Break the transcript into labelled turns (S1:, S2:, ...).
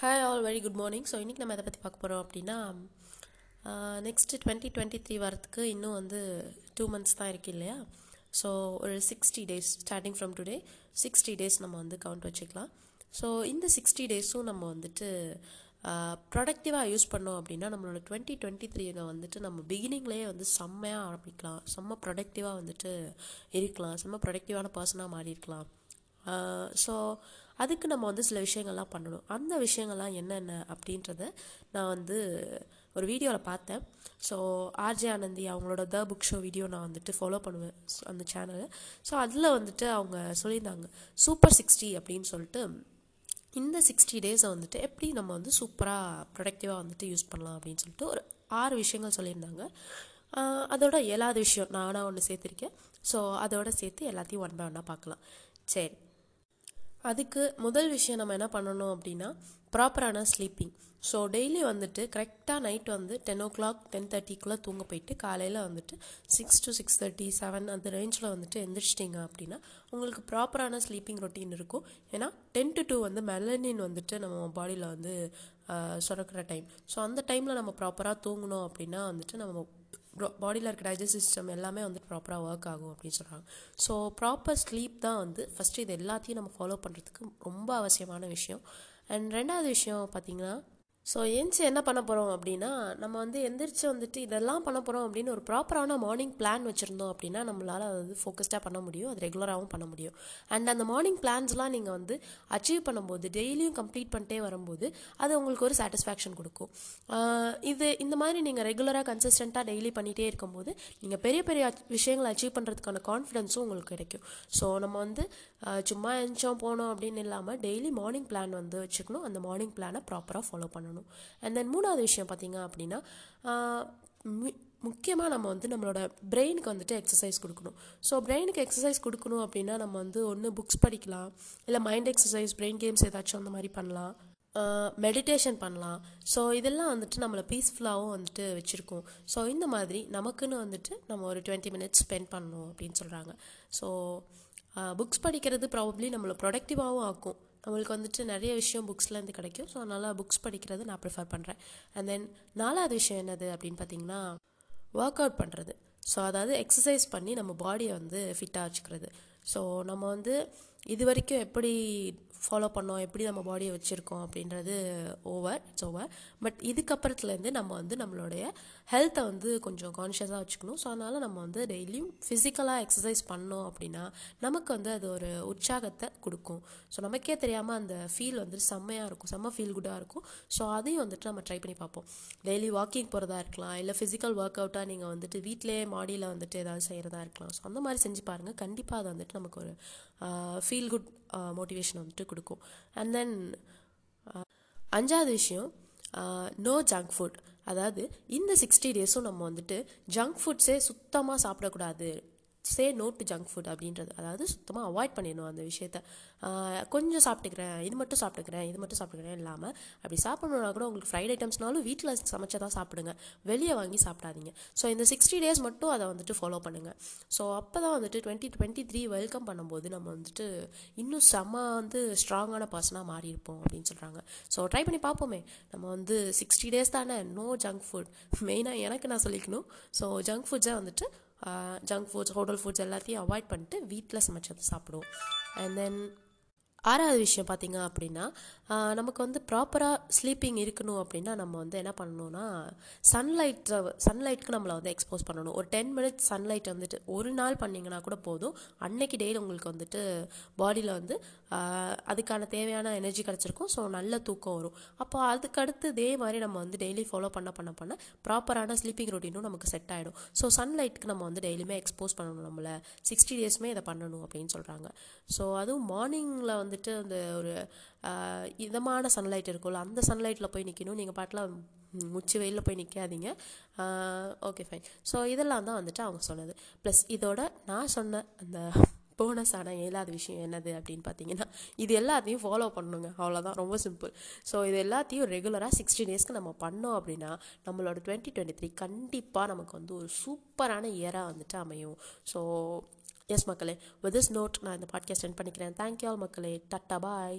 S1: Hi all very good morning so இன்றைக்கி நம்ம இதை பற்றி பார்க்க போகிறோம் அப்படின்னா நெக்ஸ்ட்டு டுவெண்ட்டி டுவெண்ட்டி த்ரீ வரத்துக்கு இன்னும் வந்து டூ மந்த்ஸ் தான் இருக்கு இல்லையா? ஸோ ஒரு sixty days starting from today sixty days நம்ம வந்து கவுண்ட் வச்சுக்கலாம். ஸோ இந்த சிக்ஸ்டி டேஸும் நம்ம வந்துட்டு ப்ரொடக்டிவாக யூஸ் பண்ணோம் அப்படின்னா நம்மளோட டுவெண்ட்டி டுவெண்ட்டி த்ரீயில் வந்துட்டு நம்ம பிகினிங்லேயே வந்து செம்மையாக ஆரம்பிக்கலாம். செம்ம ப்ரொடக்டிவாக வந்துட்டு இருக்கலாம். செம்ம ப்ரொடக்டிவான பர்சனாக மாறி இருக்கலாம் ஸோ அதுக்கு நம்ம வந்து சில விஷயங்கள்லாம் பண்ணணும். அந்த விஷயங்கள்லாம் என்னென்ன அப்படின்றத நான் வந்து ஒரு வீடியோவில் பார்த்தேன். ஸோ ஆர்ஜே ஆனந்தி அவங்களோட த புக் ஷோ வீடியோ நான் வந்துட்டு ஃபாலோ பண்ணுவேன். அந்த சேனலை ஸோ அதில் வந்துட்டு அவங்க சொல்லியிருந்தாங்க சூப்பர் சிக்ஸ்டி அப்படின்னு சொல்லிட்டு இந்த சிக்ஸ்டி டேஸை வந்துட்டு எப்படி நம்ம வந்து சூப்பராக ப்ரொடக்டிவாக வந்துட்டு யூஸ் பண்ணலாம் அப்படின்னு சொல்லிட்டு ஒரு ஆறு விஷயங்கள் சொல்லியிருந்தாங்க. அதோட ஏழாவது விஷயம் நானாக ஒன்று சேர்த்துருக்கேன். ஸோ அதோட சேர்த்து எல்லாத்தையும் ஒன் பை ஒன்னாக பார்க்கலாம். சரி. அதுக்கு முதல் விஷயம் நம்ம என்ன பண்ணணும் அப்படின்னா ப்ராப்பரான ஸ்லீப்பிங் ஸோ டெய்லி வந்துட்டு கரெக்டாக நைட் வந்து டென் ஓ கிளாக் டென் தேர்ட்டிக்குள்ளே தூங்க போயிட்டு காலையில் வந்துட்டு six to six thirty seven அந்த ரேஞ்சில் வந்துட்டு எந்திரிச்சிட்டிங்க அப்படின்னா உங்களுக்கு ப்ராப்பரான ஸ்லீப்பிங் ரொட்டீன் இருக்கும். ஏன்னா டென் டு டூ வந்து மெலனின் வந்துட்டு நம்ம பாடியில் வந்து சுரக்கிற டைம் ஸோ அந்த டைமில் நம்ம ப்ராப்பராக தூங்கணும் அப்படின்னா வந்துட்டு நம்ம பாடியில் இருக்க டைஜஸ்ட் சிஸ்டம் எல்லாமே வந்து ப்ராப்பராக ஒர்க் ஆகும் அப்படின்னு சொல்கிறாங்க ஸோ ப்ராப்பர் ஸ்லீப் தான் வந்து ஃபஸ்ட்டு இது எல்லாத்தையும் நம்ம ஃபாலோ பண்ணுறதுக்கு ரொம்ப அவசியமான விஷயம். அண்ட் ரெண்டாவது விஷயம் பார்த்திங்கன்னா ஸோ எந்திச்சு என்ன பண்ண போகிறோம் அப்படின்னா நம்ம வந்து எந்திரிச்சு வந்துட்டு இதெல்லாம் பண்ண போகிறோம் அப்படின்னு ஒரு ப்ராப்பரான மார்னிங் பிளான் வச்சுருந்தோம் அப்படின்னா நம்மளால் அது வந்து ஃபோக்கஸ்டாக பண்ண முடியும். அது ரெகுலராகவும் பண்ண முடியும். அண்ட் அந்த மார்னிங் பிளான்ஸ்லாம் நீங்கள் வந்து அச்சீவ் பண்ணும்போது டெய்லியும் கம்ப்ளீட் பண்ணிட்டே வரும்போது அது உங்களுக்கு ஒரு சாட்டிஸ்ஃபேக்ஷன் கொடுக்கும். இது இந்த மாதிரி நீங்கள் ரெகுலராக கன்சிஸ்டண்ட்டாக டெய்லி பண்ணிகிட்டே இருக்கும்போது நீங்கள் பெரிய பெரிய விஷயங்களை அச்சீவ் பண்ணுறதுக்கான கான்ஃபிடென்ஸும் உங்களுக்கு கிடைக்கும். ஸோ நம்ம வந்து சும்மா எந்திச்சோம் போனோம் அப்படின்னு இல்லாமல் டெய்லி மார்னிங் பிளான் வந்து வச்சுக்கணும். அந்த மார்னிங் பிளானை ப்ராப்பராக ஃபாலோ பண்ணணும். அண்ட் தென் மூணாவது விஷயம் பார்த்தீங்க அப்படின்னா முக்கியமாக நம்ம வந்து நம்மளோட பிரெயினுக்கு வந்துட்டு எக்ஸசைஸ் கொடுக்கணும். ஸோ பிரெயினுக்கு எக்ஸசைஸ் கொடுக்கணும் அப்படின்னா நம்ம வந்து ஒன்று புக்ஸ் படிக்கலாம். இல்லை மைண்ட் எக்ஸசைஸ் பிரெயின் கேம்ஸ் ஏதாச்சும் அந்த மாதிரி பண்ணலாம். மெடிடேஷன் பண்ணலாம். ஸோ இதெல்லாம் வந்துட்டு நம்மளை பீஸ்ஃபுல்லாகவும் வந்துட்டு வச்சுருக்கோம். ஸோ இந்த மாதிரி நமக்குன்னு வந்துட்டு நம்ம ஒரு டுவெண்ட்டி மினிட்ஸ் ஸ்பெண்ட் பண்ணணும் அப்படின்னு சொல்கிறாங்க ஸோ புக்ஸ் படிக்கிறது ப்ராபப்ளி நம்மளை ப்ரொடக்டிவாகவும் ஆக்கும். நம்மளுக்கு வந்துட்டு நிறைய விஷயம் புக்ஸ்லேருந்து கிடைக்கும். ஸோ அதனால் புக்ஸ் படிக்கிறது நான் ப்ரிஃபர் பண்ணுறேன் அண்ட் தென் நாலாவது விஷயம் என்னது அப்படின்னு பார்த்தீங்கன்னா ஒர்க் அவுட் பண்ணுறது ஸோ அதாவது எக்ஸசைஸ் பண்ணி நம்ம பாடியை வந்து ஃபிட்டாக வச்சுக்கிறது. ஸோ நம்ம வந்து இது வரைக்கும் எப்படி ஃபாலோ பண்ணோம் எப்படி நம்ம பாடியை வச்சுருக்கோம் அப்படின்றது ஓவர் இட்ஸ் ஓவர் பட் இதுக்கப்புறத்துலேருந்து நம்ம வந்து நம்மளுடைய ஹெல்த்தை வந்து கொஞ்சம் கான்ஷியஸாக வச்சுக்கணும். ஸோ அதனால் நம்ம வந்து டெய்லியும் ஃபிசிக்கலாக எக்ஸசைஸ் பண்ணோம் அப்படின்னா நமக்கு வந்து அது ஒரு உற்சாகத்தை கொடுக்கும். ஸோ நமக்கே தெரியாமல் அந்த ஃபீல் வந்து செம்மையாக இருக்கும் செம்ம ஃபீல் குட்டாக இருக்கும். ஸோ அதையும் வந்துட்டு நம்ம ட்ரை பண்ணி பார்ப்போம். டெய்லி வாக்கிங் போகிறதா இருக்கலாம் இல்லை ஃபிசிக்கல் ஒர்க் அவுட்டாக நீங்கள் வந்துட்டு வீட்டிலே மாடியில் வந்துட்டு ஏதாவது செய்கிறதா இருக்கலாம். ஸோ அந்த மாதிரி செஞ்சு பாருங்கள் கண்டிப்பாக அது வந்துட்டு நமக்கு ஒரு ஃபீல் குட் மோட்டிவேஷன் வந்துட்டு கொடுக்கும். அண்ட் தென் அஞ்சாவது விஷயம் நோ ஜங்க் ஃபுட் அதாவது இந்த சிக்ஸ்டி டேஸும் நம்ம வந்துட்டு ஜங்க் ஃபுட்ஸே சுத்தமாக சாப்பிடக்கூடாது. Say no to junk food அப்படின்றது அதாவது சுத்தமாக அவாய்ட் பண்ணிடணும் அந்த விஷயத்த. கொஞ்சம் சாப்பிட்டுக்கிறேன் இது மட்டும் சாப்பிட்டுக்கிறேன் இது மட்டும் சாப்பிட்டுக்கிறேன் இல்லாமல் அப்படி சாப்பிடணுன்னா கூட உங்களுக்கு ஃப்ரைட் ஐட்டம்ஸ்னாலும் வீட்டில் சமைச்சதாக சாப்பிடுங்க. வெளியே வாங்கி சாப்பிடாதீங்க. ஸோ இந்த சிக்ஸ்டி டேஸ் மட்டும் அதை வந்துட்டு ஃபாலோ பண்ணுங்கள் ஸோ அப்போ தான் வந்துட்டு டுவெண்ட்டி டுவெண்ட்டி த்ரீ வெல்கம் பண்ணும்போது நம்ம வந்துட்டு இன்னும் செம்ம வந்து ஸ்ட்ராங்கான பர்சனாக மாறி இருப்போம் அப்படின்னு சொல்கிறாங்க ஸோ ட்ரை பண்ணி பார்ப்போமே. நம்ம வந்து சிக்ஸ்டி டேஸ் தானே நோ ஜங்க் ஃபுட் மெயினாக எனக்கு நான் சொல்லிக்கணும். ஸோ ஜங்க் ஃபுட்ஸை வந்துட்டு ஜங்க் ஃபுட்ஸ் ஹோட்டல் ஃபுட்ஸ் எல்லாத்தையும் அவாய்ட் பண்ணிட்டு வீட்டில் சமைச்சது சாப்பிடுவோம். அண்ட் தென் ஆறாவது விஷயம் பார்த்திங்க அப்படின்னா நமக்கு வந்து ப்ராப்பராக ஸ்லீப்பிங் இருக்கணும் அப்படின்னா நம்ம வந்து என்ன பண்ணணும்னா சன்லைட்டை சன்லைட்க்கு நம்மளை வந்து எக்ஸ்போஸ் பண்ணணும். ஒரு டென் மினிட்ஸ் சன்லைட் வந்துட்டு ஒரு நாள் பண்ணிங்கன்னா கூட போதும். அன்னைக்கு டெய்லி உங்களுக்கு வந்துட்டு பாடியில் வந்து அதுக்கான தேவையான எனர்ஜி கிடச்சிருக்கும். ஸோ நல்ல தூக்கம் வரும். அப்போ அதுக்கடுத்து இதே மாதிரி நம்ம வந்து டெய்லி ஃபாலோ பண்ண பண்ண பண்ண ப்ராப்பரான ஸ்லீப்பிங் ரொட்டீனும் நமக்கு செட் ஆகிடும் ஸோ சன்லைட்டுக்கு நம்ம வந்து டெய்லியுமே எக்ஸ்போஸ் பண்ணணும் நம்மளை. சிக்ஸ்டி டேஸுமே இதை பண்ணணும் அப்படின்னு சொல்கிறாங்க ஸோ அதுவும் மார்னிங்கில் வந்து வந்துட்டு அந்த ஒரு இதமான சன்லைட் இருக்கும்ல அந்த சன்லைட்டில் போய் நிற்கணும் நீங்கள் பாட்டில் முச்சு வெயிலில் போய் நிற்காதீங்க ஓகே ஃபைன் ஸோ இதெல்லாம் தான் வந்துட்டு அவங்க சொன்னது. ப்ளஸ் இதோட நான் சொன்ன அந்த போனஸான ஏழாவது விஷயம் என்னது அப்படின்னு பார்த்தீங்கன்னா இது எல்லாத்தையும் ஃபாலோ பண்ணணுங்க. அவ்வளோதான் ரொம்ப சிம்பிள் ஸோ இது எல்லாத்தையும் ரெகுலராக சிக்ஸ்டி டேஸ்க்கு நம்ம பண்ணோம் அப்படின்னா நம்மளோட டுவெண்ட்டி டுவெண்ட்டி த்ரீ கண்டிப்பாக நமக்கு வந்து ஒரு சூப்பரான இயராக வந்துட்டு அமையும். ஸோ எஸ் மக்களே. வித் திஸ் நோட் நான் இந்த பாட்காஸ்ட் சென்ட் பண்ணிக்கிறேன். தேங்க்யூ ஆல் மக்களே. Tata bye